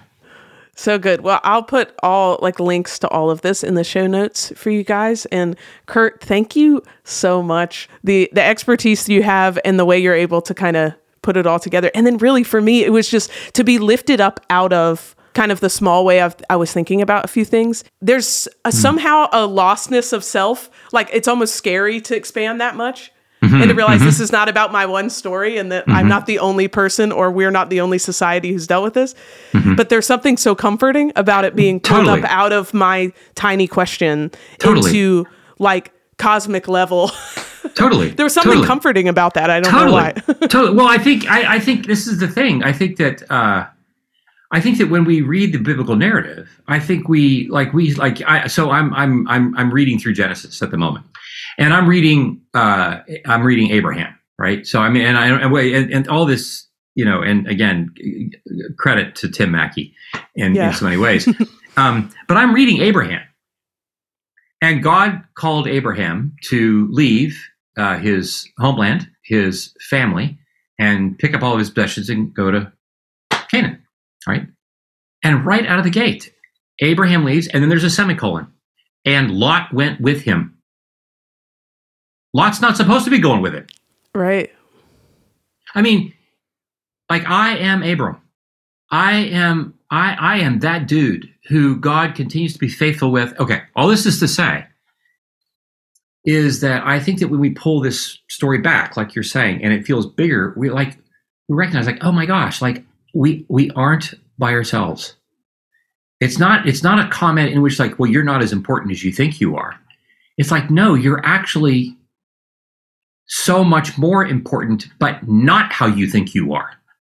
So good. Well, I'll put all like links to all of this in the show notes for you guys. And Curt, thank you so much. The the expertise you have and the way you're able to kind of put it all together. And then really for me, it was just to be lifted up out of kind of the small way I've, I was thinking about a few things. There's a, hmm. somehow a lostness of self. Like it's almost scary to expand that much. Mm-hmm. and to realize this mm-hmm. is not about my one story and that I'm mm-hmm. not the only person or we're not the only society who's dealt with this. But there's something so comforting about it being pulled Totally. up out of my tiny question Totally. into like cosmic level. Totally. there was something totally. comforting about that. I don't know why. totally. Well, I think I, I think this is the thing. I think that uh, I think that when we read the biblical narrative, I think we like we like I so I'm I'm I'm I'm reading through Genesis at the moment, and I'm reading uh, I'm reading Abraham, right? So I mean, and I and, wait, and, and all this, you know, and again, credit to Tim Mackie in, Yeah. in so many ways. um, but I'm reading Abraham, and God called Abraham to leave uh, his homeland, his family, and pick up all of his possessions and go to Canaan, right? And right out of the gate, Abraham leaves, and then there's a semicolon, and Lot went with him. Lot's not supposed to be going with it. right. I mean, like I am Abram. I am I I am that dude who God continues to be faithful with. Okay, all this is to say is that I think that when we pull this story back, like you're saying, and it feels bigger, we like we recognize like, oh my gosh, like we we aren't by ourselves. It's not it's not a comment in which like, well, you're not as important as you think you are. It's like, no, you're actually so much more important, but not how you think you are.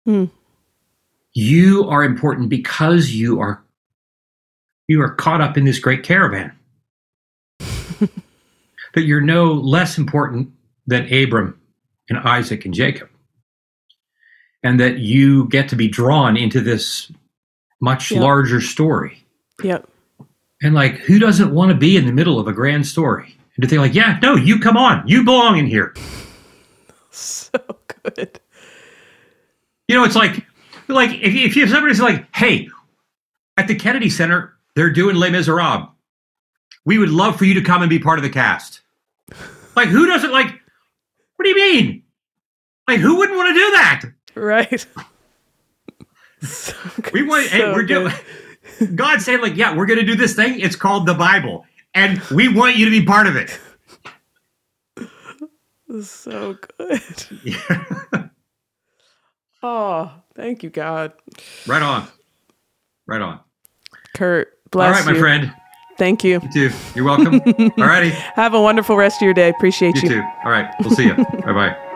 Hmm. You are important because you are you are caught up in this great caravan. that you're no less important than Abram and Isaac and Jacob. And that you get to be drawn into this much Yeah. larger story. Yep. And like, who doesn't want to be in the middle of a grand story? And think like, yeah, no, you come on, you belong in here. So good. You know, it's like, like if, if you have somebody like, hey, at the Kennedy Center, they're doing Les Miserables. We would love for you to come and be part of the cast. Like, who doesn't like? What do you mean? Like, who wouldn't want to do that? Right. so good. We want. hey, we're good. doing. God said, like, yeah, we're going to do this thing. It's called the Bible, and we want you to be part of it. So good. Yeah. Oh, thank you, God. right on. Right on. Curt, bless you. All right, my friend. Thank you. You too. You're welcome. All righty. Have a wonderful rest of your day. Appreciate You you. too. All right. We'll see you. bye bye.